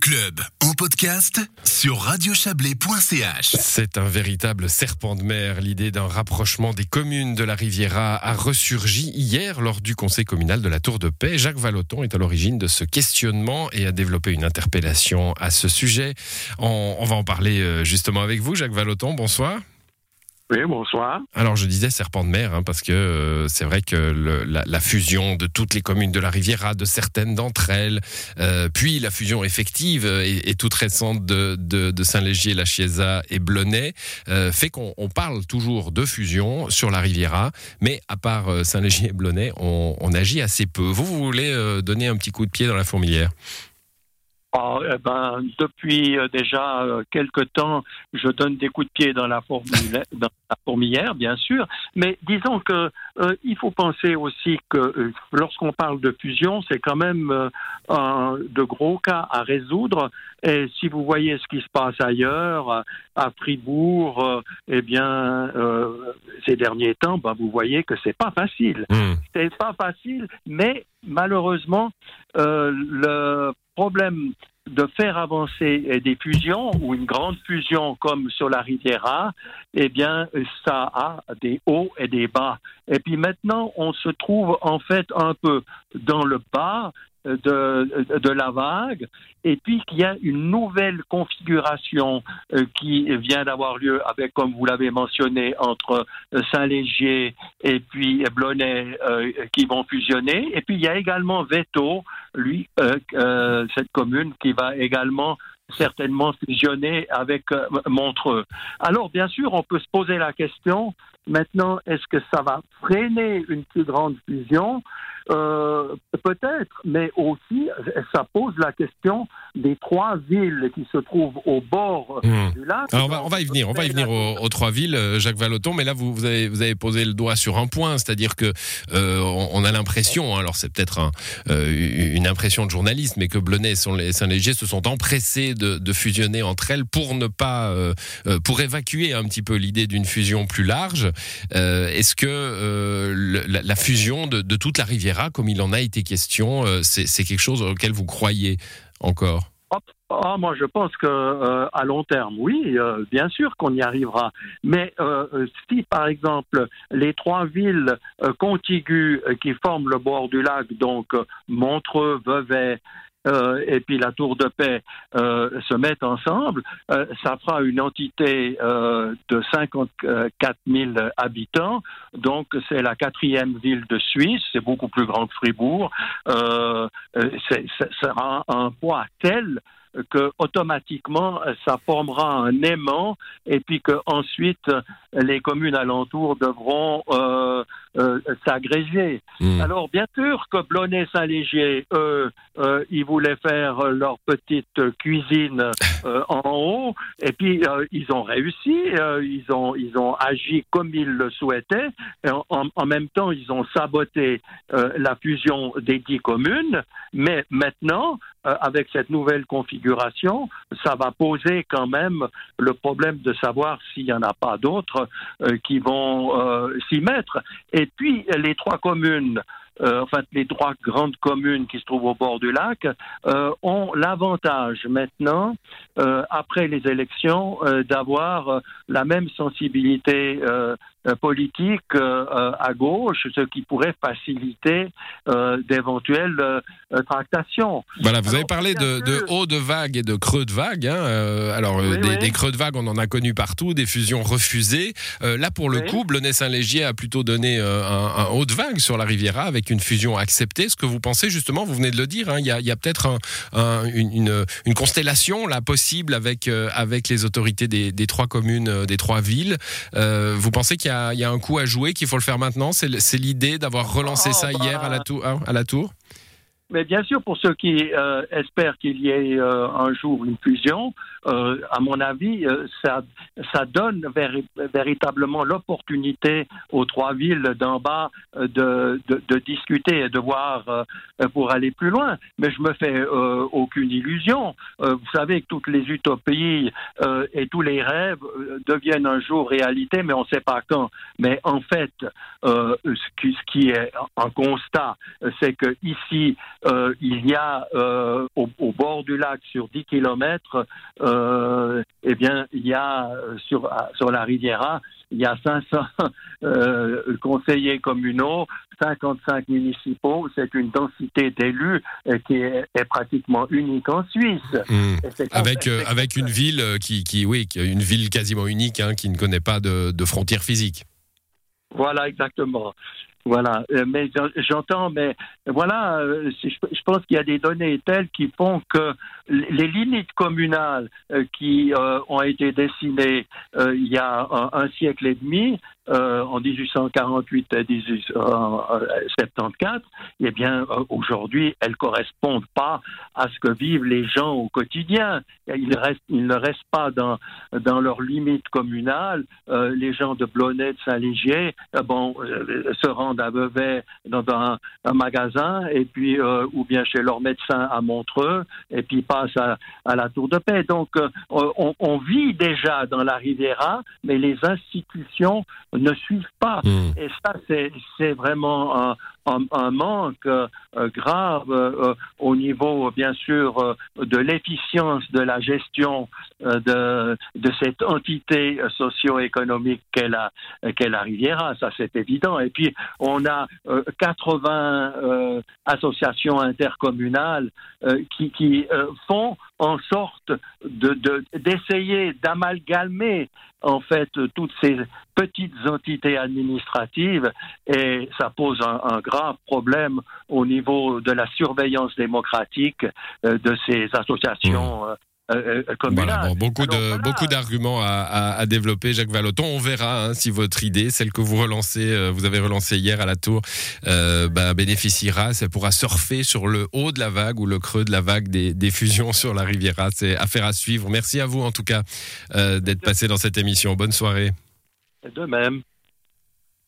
Club en podcast sur radiochablais.ch. C'est un véritable serpent de mer. L'idée d'un rapprochement des communes de la Riviera a ressurgi hier lors du conseil communal de la Tour de Paix. Jacques Valoton est à l'origine de ce questionnement et a développé une interpellation à ce sujet. On, on va en parler euh, justement avec vous, Jacques Valoton. Bonsoir. Oui, bonsoir. Alors je disais serpent de mer hein, parce que euh, c'est vrai que la, fusion de toutes les communes de la Riviera, de certaines d'entre elles, euh, puis la fusion effective et, toute récente de, Saint-Légier, La Chiesa et Blonay euh, fait qu'on parle toujours de fusion sur la Riviera, mais à part Saint-Légier et Blonay, on, on, agit assez peu. Vous, vous voulez donner un petit coup de pied dans la fourmilière? Oh, eh ben, depuis euh, déjà euh, quelque temps, je donne des coups de pied dans la, dans la fourmilière, bien sûr. Mais disons que euh, il faut penser aussi que euh, lorsqu'on parle de fusion, c'est quand même euh, un, de gros cas à résoudre. Et si vous voyez ce qui se passe ailleurs, à Fribourg, eh bien, ces derniers temps, ben, vous voyez que c'est pas facile. Mmh. C'est pas facile, mais malheureusement, le problème de faire avancer des fusions ou une grande fusion comme sur la Riviera, eh bien, ça a des hauts et des bas. Et puis maintenant, on se trouve en fait un peu dans le bas de, de la vague, et puis qu'il y a une nouvelle configuration euh, qui vient d'avoir lieu avec, comme vous l'avez mentionné, entre Saint-Légier et puis Blonay euh, qui vont fusionner. Et puis il y a également Veto, lui, euh, euh cette commune qui va également certainement fusionner avec euh, Montreux. Alors, bien sûr, on peut se poser la question, maintenant, est-ce que ça va freiner une plus grande fusion? Euh, peut-être, mais aussi ça pose la question des trois villes qui se trouvent au bord mmh. du lac. Alors on va, on va, y venir, on va y venir aux, aux trois villes, euh, Jacques Valoton. Mais là, vous, vous, avez, vous avez posé le doigt sur un point, c'est-à-dire que euh, on, on, a l'impression, hein, alors c'est peut-être un, euh, une impression de journaliste, mais que Blonay et Saint-Léger se sont empressés de, de, fusionner entre elles pour ne pas, pour évacuer un petit peu l'idée d'une fusion plus large. Est-ce que la, la, fusion de, de toute la rivière comme il en a été question, euh, c'est quelque chose auquel vous croyez encore? Oh, moi, je pense que euh, à long terme, oui, euh, bien sûr qu'on y arrivera. Mais si, par exemple, les trois villes contiguës qui forment le bord du lac, donc Montreux, Vevey euh, et puis la Tour de Paix euh, se mettent ensemble, euh, ça fera une entité de 54 000 habitants. Donc c'est la quatrième ville de Suisse, c'est beaucoup plus grand que Fribourg. ça sera un poids tel que automatiquement ça formera un aimant et puis que ensuite les communes alentours devront euh, euh, s'agréger. Mmh. Alors bien sûr que Blonay-Saint-Légier, eux, euh, ils voulaient faire leur petite cuisine en haut et puis ils ont réussi, ils ont ils ont agi comme ils le souhaitaient. Et en, en même temps, ils ont saboté la fusion des dix communes. Mais maintenant, avec cette nouvelle configuration, ça va poser quand même le problème de savoir s'il n'y en a pas d'autres euh, qui vont euh, s'y mettre. Et puis, les trois communes euh, enfin les trois grandes communes qui se trouvent au bord du lac, euh, ont l'avantage maintenant, euh, après les élections, d'avoir la même sensibilité politique à gauche, ce qui pourrait faciliter d'éventuelles tractations. Voilà, vous alors, avez parlé de, de hauts de vagues et de creux de vagues. Hein, alors, oui, des, oui. des, creux de vagues, on en a connu partout, des fusions refusées. là, pour le oui. coup, Blonay-Saint-Légier a plutôt donné un, un haut de vague sur la Riviera avec une fusion acceptée. Ce que vous pensez justement, vous venez de le dire, hein, il y a, a peut-être un, un, une, une, constellation là possible avec euh, avec les autorités des, des, trois communes, euh, des trois villes. Euh, vous pensez qu'il y, y, a un coup à jouer, qu'il faut le faire maintenant. C'est l'idée d'avoir relancé oh, ça bah... hier à la tour, à la tour? Mais bien sûr, pour ceux qui euh, espèrent qu'il y ait euh, un jour une fusion, euh, à mon avis, ça, donne véri véritablement l'opportunité aux trois villes d'en bas de, discuter et de voir pour aller plus loin. Mais je me fais aucune illusion. vous savez que toutes les utopies et tous les rêves deviennent un jour réalité, mais on ne sait pas quand. Mais en fait, ce qui, ce, qui, est un constat, c'est que ici, il y a au, bord du lac, sur 10 kilomètres, eh bien, il y a sur, sur la Riviera, il y a 500 euh, conseillers communaux, 55 municipaux. C'est une densité d'élus euh, qui est, pratiquement unique en Suisse. Mmh. Avec, euh, avec une ville qui, qui, oui, une ville quasiment unique, hein, qui ne connaît pas de, de frontières physiques. Voilà, exactement. Voilà, euh, mais j'entends, mais voilà, euh, je pense qu'il y a des données telles qui font que les limites communales euh, qui ont été dessinées il y a un, siècle et demi, en 1848 et 1874, eh bien, aujourd'hui, elles correspondent pas à ce que vivent les gens au quotidien. Ils, ne restent pas dans, leurs limites communales. les gens de Blonay, de Saint-Légier, bon, se rendent à dans un, magasin et puis euh, ou bien chez leur médecin à Montreux et puis passent à, la Tour de Paix. Donc euh, on, vit déjà dans la Riviera, mais les institutions ne suivent pas. Hmm. Et ça c'est vraiment un, un, manque euh, grave euh, au niveau, bien sûr, euh, de l'efficience de la gestion de, de cette entité socio-économique qu'est la, qu'est la Riviera. Ça, c'est évident. Et puis, on a 80 associations intercommunales qui, qui font en sorte de, d'essayer d'amalgamer en fait toutes ces petites entités administratives et ça pose un, grave problème au niveau de la surveillance démocratique euh, de ces associations. Mmh. Euh, euh, voilà, beaucoup de beaucoup d'arguments à, à, développer, Jacques Valoton. On verra hein, si votre idée, celle que vous relancez, vous avez relancée hier à la tour, bah, bénéficiera. Ça pourra surfer sur le haut de la vague ou le creux de la vague des, des fusions sur la Riviera. C'est affaire à suivre. Merci à vous en tout cas d'être passé dans cette émission. Bonne soirée. De même.